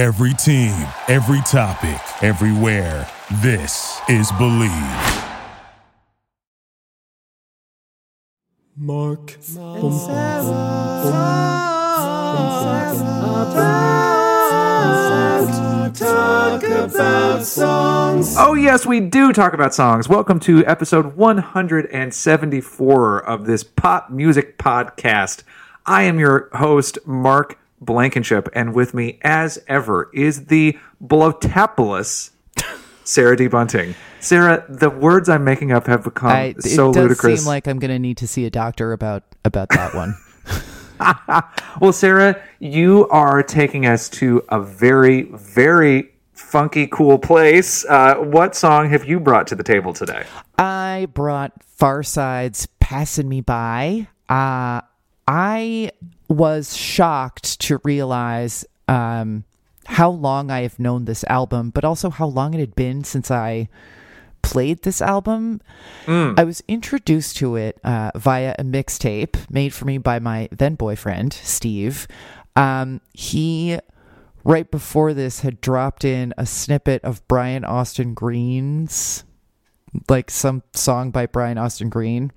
Every team, every topic, everywhere. This is Bleav. Mark. Oh, yes, we do talk about songs. Welcome to episode 174 of this pop music podcast. I am your host, Mark Blankenship, and with me, as ever, is the blotapolis, Sarah D. Bunting. Sarah, the words I'm making up have become I, it so does ludicrous. seem like I'm going to need to see a doctor about about that one. well, Sarah, you are taking us to a very, very funky, cool place. Uh, what song have you brought to the table today? I brought Pharcyde's "Passing Me By." Uh, I was shocked to realize um, how long I have known this album, but also how long it had been since I played this album. I was introduced to it uh, via a mixtape made for me by my then boyfriend, Steve. Um, he, right before this, had dropped in a snippet of Brian Austin Green's, like some song by Brian Austin Green.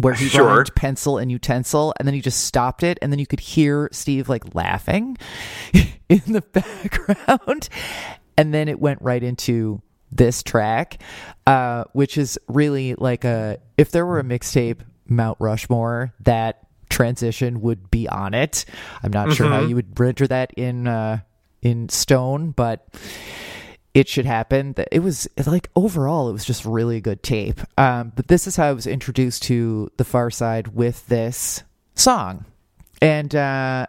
Where he Sure. rhymed pencil and utensil, and then he just stopped it, and then you could hear Steve like laughing in the background, and then it went right into this track, uh, which is really like a if there were a mixtape Mount Rushmore that transition would be on it. I'm not sure how you would render that in uh, in stone, but it should happen. It was like overall, it was just really good tape. Um, but this is how I was introduced to the Pharcyde with this song, and uh,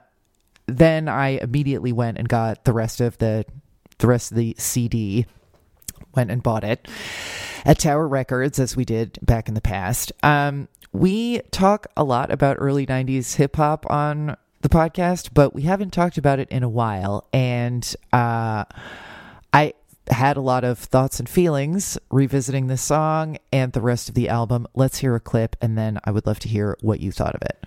then I immediately went and got the rest of the the rest of the CD. Went and bought it at Tower Records, as we did back in the past. Um, we talk a lot about early '90s hip hop on the podcast, but we haven't talked about it in a while, and uh, I had a lot of thoughts and feelings revisiting this song and the rest of the album. Let's hear a clip, and then I would love to hear what you thought of it.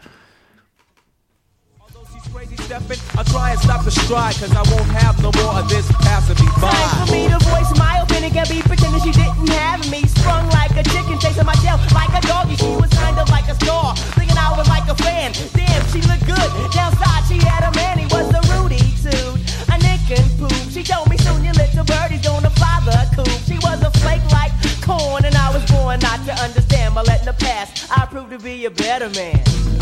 Although she's crazy stepping, I try and stop the stride, cause I won't have no more of this passing me by. Time for me to voice my opinion, can be pretending she didn't have me. Sprung like a chicken, chasing my tail like a doggy. She was kind of like a star, thinking I was like a fan. Damn, she looked good. Downside, she had a man, he was a Rudy suit, a nick and poop. She told me little birdie's fly the coop. She was a flake like corn, and I was born not to understand. But letting the past, I proved to be a better man.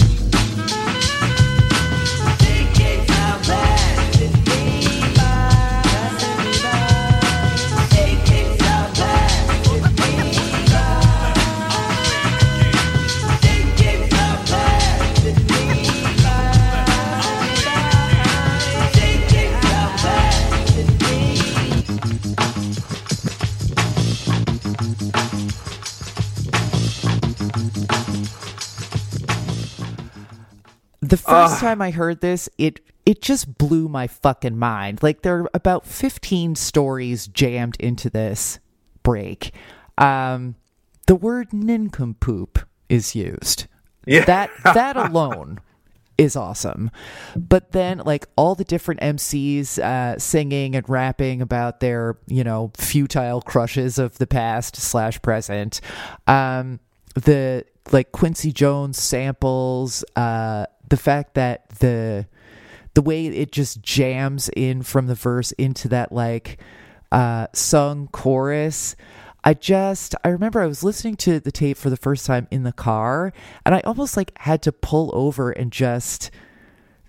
The first time I heard this, it it just blew my fucking mind. Like there are about 15 stories jammed into this break. Um the word nincompoop is used. Yeah. That that alone is awesome. But then like all the different MCs uh singing and rapping about their, you know, futile crushes of the past slash present. Um the like Quincy Jones samples, uh the fact that the the way it just jams in from the verse into that like uh sung chorus i just i remember i was listening to the tape for the first time in the car and i almost like had to pull over and just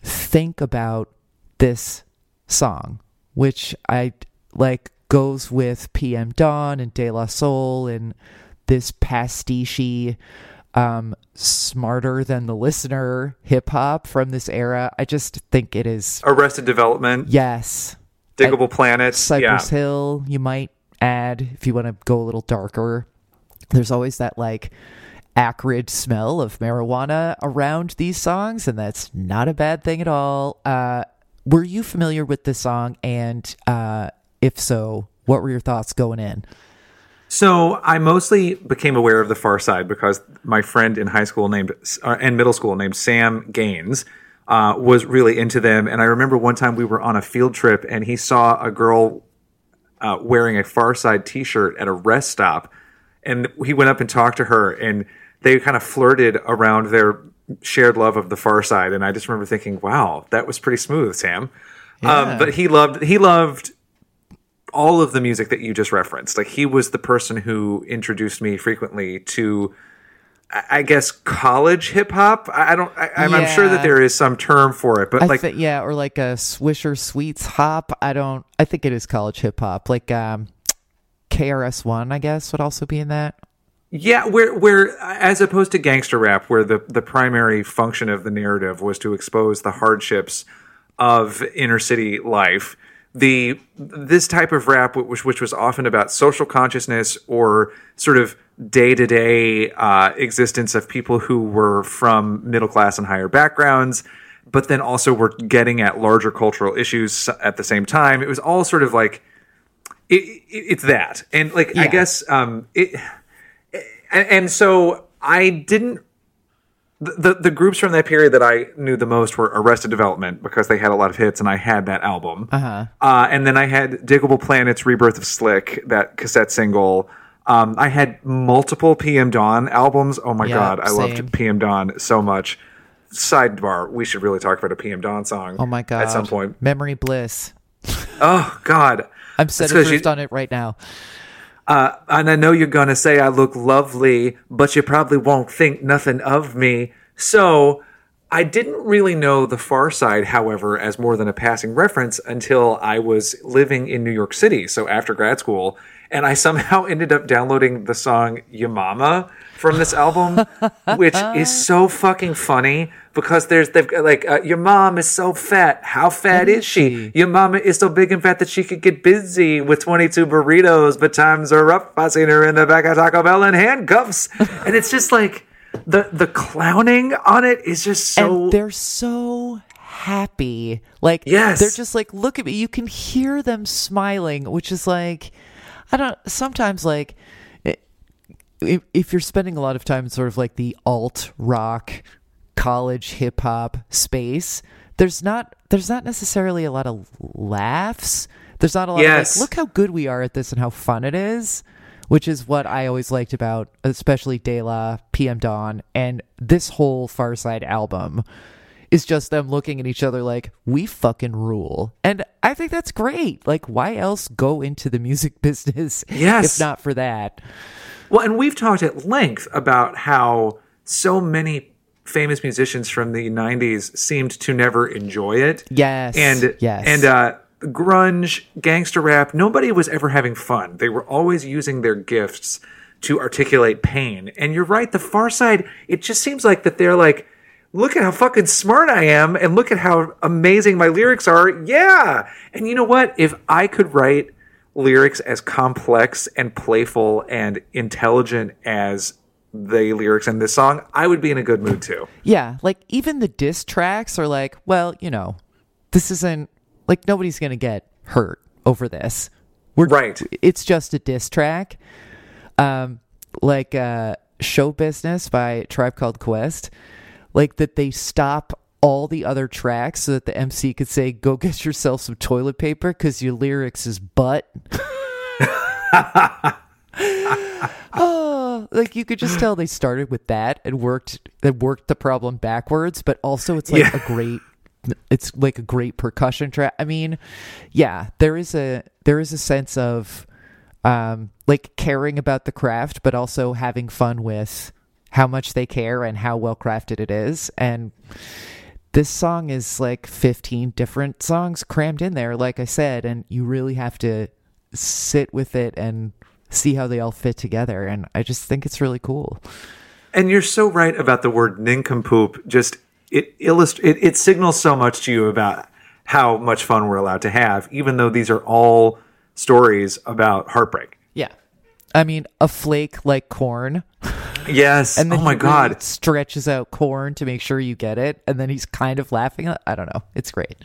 think about this song which i like goes with pm dawn and de la soul and this pastiche um smarter than the listener hip hop from this era. I just think it is Arrested Development, yes. Diggable Planet. cypress yeah. hill you might add if you want to go a little darker. There's always that like acrid smell of marijuana around these songs and that's not a bad thing at all. Uh were you familiar with this song? And uh if so what were your thoughts going in So I mostly became aware of the Pharcyde because my friend in high school named uh, and middle school named Sam Gaines uh, was really into them. And I remember one time we were on a field trip and he saw a girl uh, wearing a Pharcyde T-shirt at a rest stop, and he went up and talked to her, and they kind of flirted around their shared love of the Pharcyde. And I just remember thinking, "Wow, that was pretty smooth, Sam." Um, but he loved he loved all of the music that you just referenced. Like he was the person who introduced me frequently to. I guess college hip hop. I don't. I, I'm, I'm sure that there is some term for it, but I like, thi- yeah, or like a Swisher Sweets hop. I don't. I think it is college hip hop. Like um, KRS One, I guess, would also be in that. Yeah, where where as opposed to gangster rap, where the the primary function of the narrative was to expose the hardships of inner city life, the this type of rap, which which was often about social consciousness or sort of day to day existence of people who were from middle class and higher backgrounds, but then also were getting at larger cultural issues at the same time. It was all sort of like it, it, it's that, and like I guess um, it and, and so I didn't. The, the the groups from that period that I knew the most were Arrested Development because they had a lot of hits, and I had that album. Uh-huh. and then I had Diggable Planets, Rebirth of Slick, that cassette single. Um, I had multiple PM Dawn albums. Oh my Yeah, god, I same. loved PM Dawn so much. Sidebar: We should really talk about a PM Dawn song. Oh my god! At some point. Memory Bliss. Oh god. I'm set That's 'cause adrift you- on it right now. Uh, and I know you're gonna say I look lovely, but you probably won't think nothing of me. So I didn't really know the Pharcyde, however, as more than a passing reference until I was living in New York City. So after grad school, and I somehow ended up downloading the song "Your Mama" from this album, which is so fucking funny because there's they've got like uh, your mom is so fat. How fat is she? Your mama is so big and fat that she could get busy with 22 burritos, but times are rough. I seen her in the back of Taco Bell in handcuffs, and it's just like the the clowning on it is just so. and they're so happy. Like Yes. they're just like, look at me. You can hear them smiling, which is like, I don't. Sometimes like, if, if you're spending a lot of time in sort of like the alt rock, college hip hop space, there's not there's not necessarily a lot of laughs. There's not a lot Yes. of like, look how good we are at this and how fun it is. Which is what I always liked about, especially De La, PM Dawn, and this whole Pharcyde album is just them looking at each other like, we fucking rule. And I think that's great. Like, why else go into the music business Yes. if not for that? Well, and we've talked at length about how so many famous musicians from the 90s seemed to never enjoy it. Yes, And yes. and uh grunge, gangster rap, nobody was ever having fun. They were always using their gifts to articulate pain. And you're right, the Pharcyde, it just seems like that they're like Look at how fucking smart I am, and look at how amazing my lyrics are. Yeah. And you know what? If I could write lyrics as complex and playful and intelligent as the lyrics in this song, I would be in a good mood too. Yeah, like even the diss tracks are like, well, you know, this isn't like nobody's gonna get hurt over this. We're Right. It's just a diss track. Um, like uh, "Show Business" by Tribe Called Quest. Like that, they stop all the other tracks so that the MC could say, "Go get yourself some toilet paper" because your lyrics is butt. oh, like you could just tell they started with that and worked and worked the problem backwards, but also it's like Yeah. a great it's like a great percussion track. I mean, yeah, there is a there is a sense of um like caring about the craft but also having fun with how much they care and how well crafted it is and this song is like 15 different songs crammed in there like I said and you really have to sit with it and see how they all fit together and I just think it's really cool. And you're so right about the word nincompoop. Just it illust- it, it signals so much to you about how much fun we're allowed to have, even though these are all stories about heartbreak. Yeah. I mean, a flake like corn Yes. and then oh my he really god. stretches out corn to make sure you get it and then he's kind of laughing I don't know. It's great.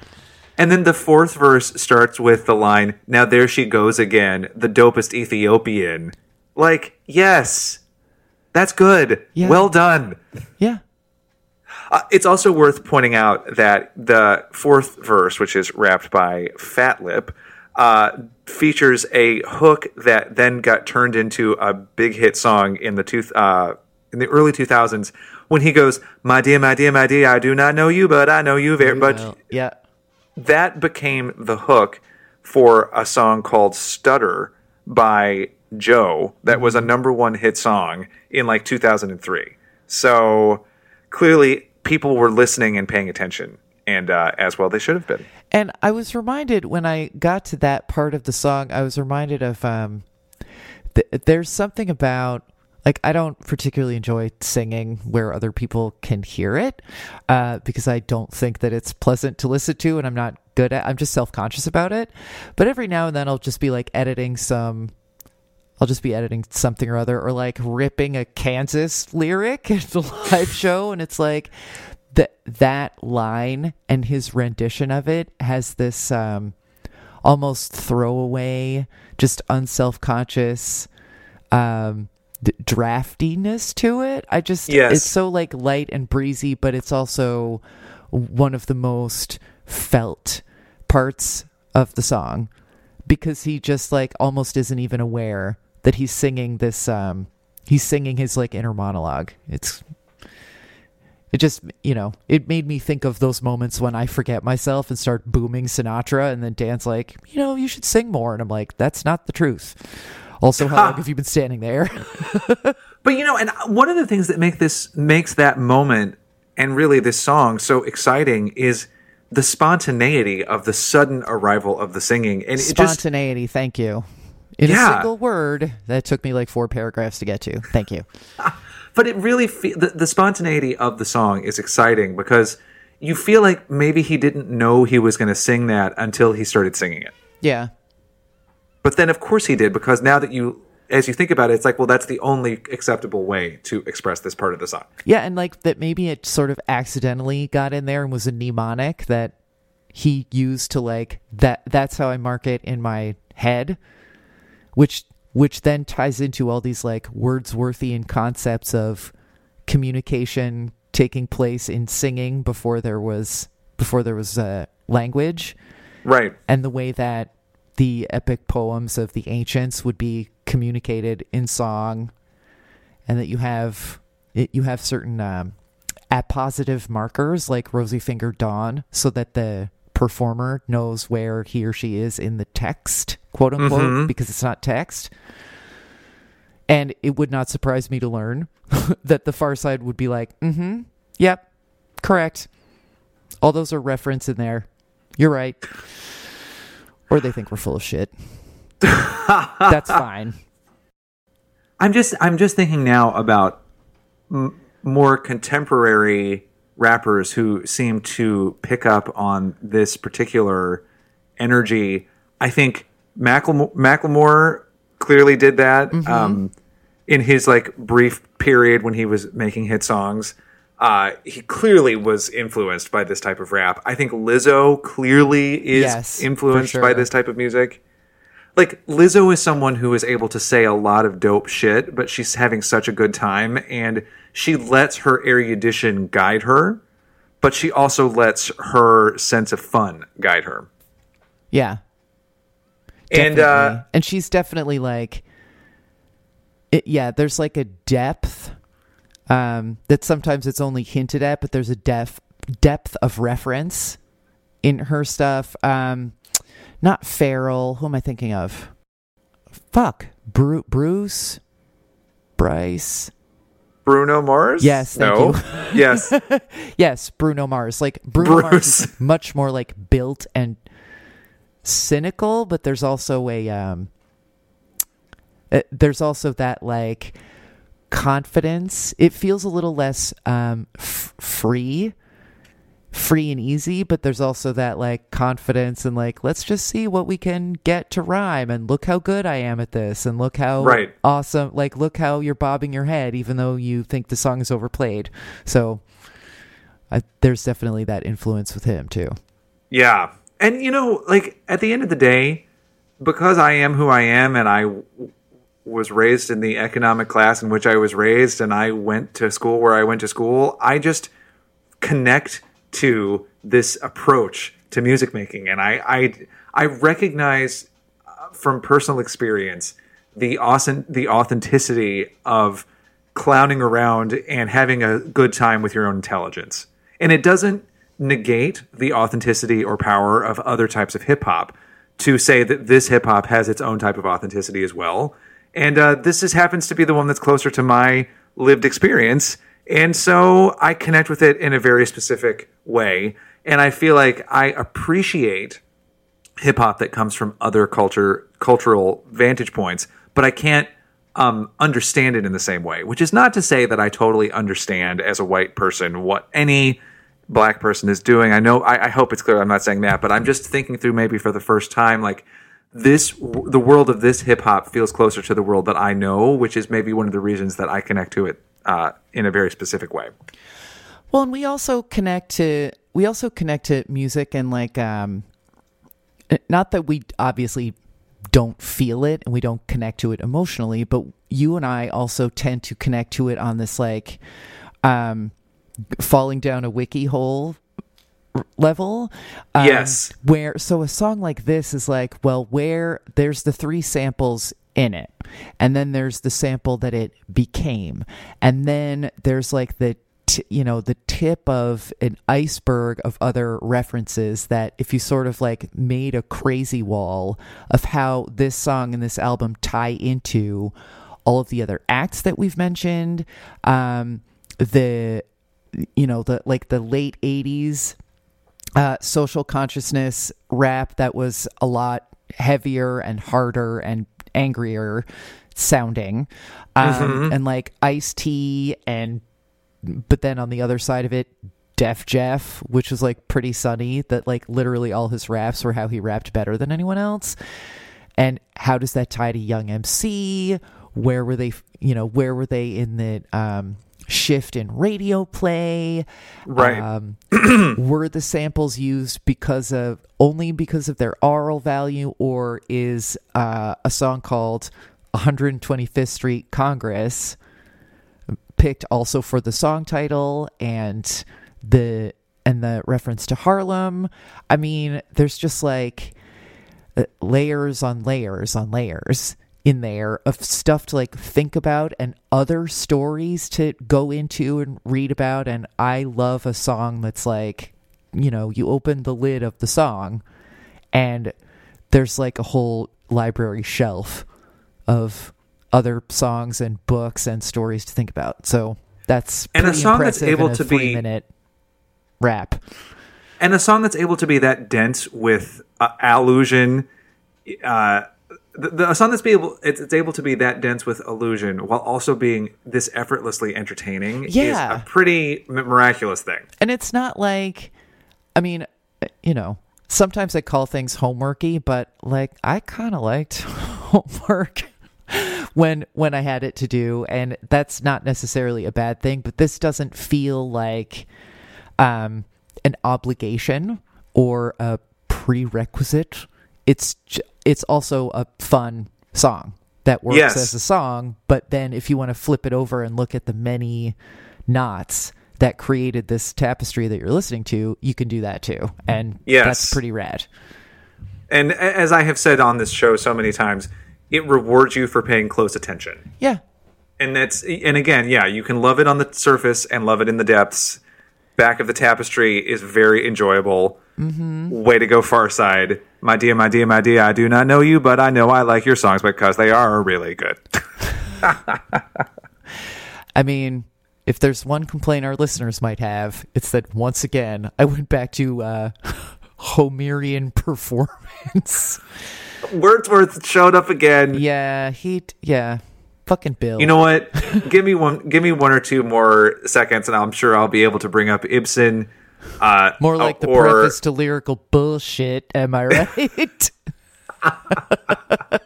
And then the fourth verse starts with the line, "Now there she goes again, the dopest Ethiopian." Like, yes. That's good. Yeah. Well done. Yeah. Uh, it's also worth pointing out that the fourth verse, which is wrapped by Fatlip, uh, features a hook that then got turned into a big hit song in the two, uh, in the early 2000s when he goes, "My dear, my dear, my dear, I do not know you, but I know you very much." Well, yeah. that became the hook for a song called Stutter by Joe that was a number one hit song in like 2003. So clearly people were listening and paying attention, and uh, as well they should have been. And I was reminded when I got to that part of the song, I was reminded of um, th- there's something about like I don't particularly enjoy singing where other people can hear it uh, because I don't think that it's pleasant to listen to, and I'm not good at. I'm just self conscious about it. But every now and then I'll just be like editing some. I'll just be editing something or other, or like ripping a Kansas lyric at the live show, and it's like that that line and his rendition of it has this um, almost throwaway, just unself conscious um, d- draftiness to it. I just Yes. it's so like light and breezy, but it's also one of the most felt parts of the song because he just like almost isn't even aware that he's singing this um he's singing his like inner monologue. It's it just you know it made me think of those moments when i forget myself and start booming sinatra and then dan's like you know you should sing more. And i'm like that's not the truth. Also how long have you been standing there? But you know, and uh, one of the things that make this makes that moment and really this song so exciting is the spontaneity of the sudden arrival of the singing, and it just spontaneity thank you. In Yeah. a single word that took me like four paragraphs to get to. Thank you but it really fe- the, the spontaneity of the song is exciting because you feel like maybe he didn't know he was going to sing that until he started singing it. Yeah. But then of course he did because now that you as you think about it it's like well that's the only acceptable way to express this part of the song. Yeah, and like that maybe it sort of accidentally got in there and was a mnemonic that he used to like that that's how I mark it in my head, which which then ties into all these like Wordsworthian concepts of communication taking place in singing before there was before there was uh, language. Right. And the way that the epic poems of the ancients would be communicated in song and that you have it, you have certain um, appositive markers like rosy finger dawn so that the performer knows where he or she is in the text quote unquote because it's not text. And it would not surprise me to learn that the Pharcyde would be like mm-hmm yep correct. All those are reference in there. You're right. Or they think we're full of shit. That's fine. I'm just I'm just thinking now about m- more contemporary rappers who seem to pick up on this particular energy. I think Macklemore, Macklemore clearly did that um, in his like brief period when he was making hit songs. Uh, he clearly was influenced by this type of rap. I think Lizzo clearly is Yes, influenced by this type of music like Lizzo is someone who is able to say a lot of dope shit, but she's having such a good time and she lets her erudition guide her, but she also lets her sense of fun guide her. Yeah. And uh and she's definitely like it, yeah, there's like a depth um that sometimes it's only hinted at, but there's a depth depth of reference in her stuff. Um not Pharrell, who am I thinking of? Fuck. Bru- Bruce Bryce. Bruno Mars? Yes, thank no. you. yes. Yes, Bruno Mars. Like Bruno Mars Bruce. is much more like built and cynical, but there's also a um uh, there's also that like confidence. It feels a little less um f- free free and easy, but there's also that like confidence and like let's just see what we can get to rhyme and look how good I am at this and look how Right. awesome like look how you're bobbing your head even though you think the song is overplayed. So I, there's definitely that influence with him too. Yeah. And you know, like at the end of the day, because I am who I am and I w- was raised in the economic class in which I was raised and I went to school where I went to school, I just connect to this approach to music making, and I I, I recognize uh, from personal experience the awesome the authenticity of clowning around and having a good time with your own intelligence, and it doesn't negate the authenticity or power of other types of hip hop to say that this hip hop has its own type of authenticity as well. And uh, this just happens to be the one that's closer to my lived experience. And so I connect with it in a very specific way. And I feel like I appreciate hip hop that comes from other culture cultural vantage points, but I can't um, understand it in the same way. Which is not to say that I totally understand as a white person what any black person is doing. I know. I, I hope it's clear. I'm not saying that, but I'm just thinking through maybe for the first time, like this, the world of this hip hop feels closer to the world that I know, which is maybe one of the reasons that I connect to it uh, in a very specific way. Well, and we also connect to we also connect to music and like um not that we obviously don't feel it and we don't connect to it emotionally, but you and I also tend to connect to it on this like um falling down a wiki hole level. Um, Yes. Where so a song like this is like, well, where there's the three samples in it, and then there's the sample that it became, and then there's like the t- you know the tip of an iceberg of other references that if you sort of like made a crazy wall of how this song and this album tie into all of the other acts that we've mentioned um the you know the like the late 80s uh, social consciousness rap that was a lot heavier and harder and angrier sounding um, and like Ice T and but then on the other side of it Def Jef which was like pretty sunny that like literally all his raps were how he rapped better than anyone else. And how does that tie to young MC where were they you know where were they in the um shift in radio play. Right. um, were the samples used because of only because of their oral value or is uh, a song called 125th Street Congress picked also for the song title and the and the reference to Harlem? I mean there's just like uh, layers on layers on layers in there of stuff to like think about and other stories to go into and read about. And I love a song that's like you know you open the lid of the song and there's like a whole library shelf of other songs and books and stories to think about. So that's And a song that's able to be- minute rap. And a song that's able to be that dense with uh, allusion uh the, the, a song that's be able it's, it's able to be that dense with illusion while also being this effortlessly entertaining Yeah. is a pretty miraculous thing and it's not like i mean you know sometimes i call things homeworky but like i kind of liked homework when when i had it to do and that's not necessarily a bad thing but this doesn't feel like um an obligation or a prerequisite it's j- it's also a fun song that works Yes. as a song but then if you want to flip it over and look at the many knots that created this tapestry that you're listening to you can do that too and Yes. that's pretty rad and as i have said on this show so many times it rewards you for paying close attention yeah and that's and again yeah you can love it on the surface and love it in the depths back of the tapestry is very enjoyable mm-hmm. way to go Pharcyde my dear my dear my dear i do not know you but i know i like your songs because they are really good I mean, if there's one complaint our listeners might have, it's that once again I went back to uh, Homerian performance. wordsworth showed up again yeah, he. Yeah, fucking Bill. you know what give me one give me one or two more seconds and i'm sure i'll be able to bring up ibsen uh more like the or, preface to lyrical bullshit. Am I right?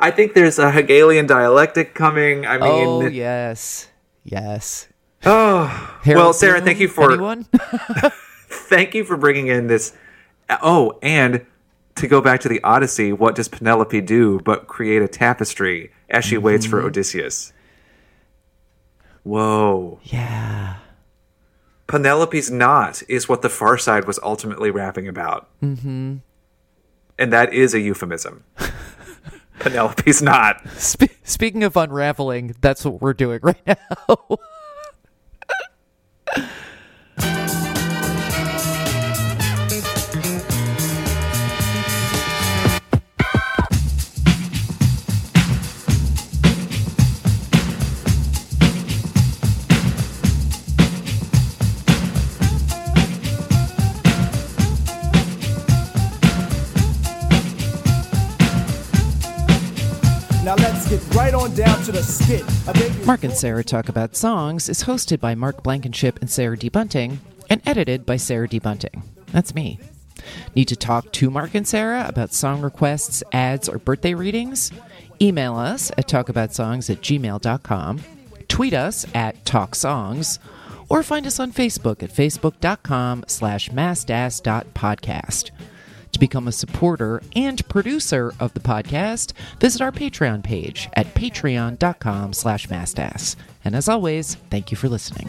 i think there's a hegelian dialectic coming i mean oh yes, yes. oh Harold well sarah Bloom, thank you for thank you for bringing in this. Oh, and to go back to the Odyssey, what does Penelope do but create a tapestry as she waits for Odysseus? Whoa. yeah. Penelope's Knot is what the Pharcyde was ultimately rapping about. Mm-hmm. And that is a euphemism. Penelope's Knot. Spe- speaking of unraveling, that's what we're doing right now. Now let's get right on down to the skit. Mark and Sarah Talk About Songs is hosted by Mark Blankenship and Sarah D. Bunting and edited by Sarah D. Bunting. That's me. Need to talk to Mark and Sarah about song requests, ads, or birthday readings? Email us at talkaboutsongs at gmail.com, tweet us at talksongs, or find us on Facebook at facebook.com slash mastass.podcast. To become a supporter and producer of the podcast, visit our Patreon page at patreon.com slash mastass. And as always, thank you for listening.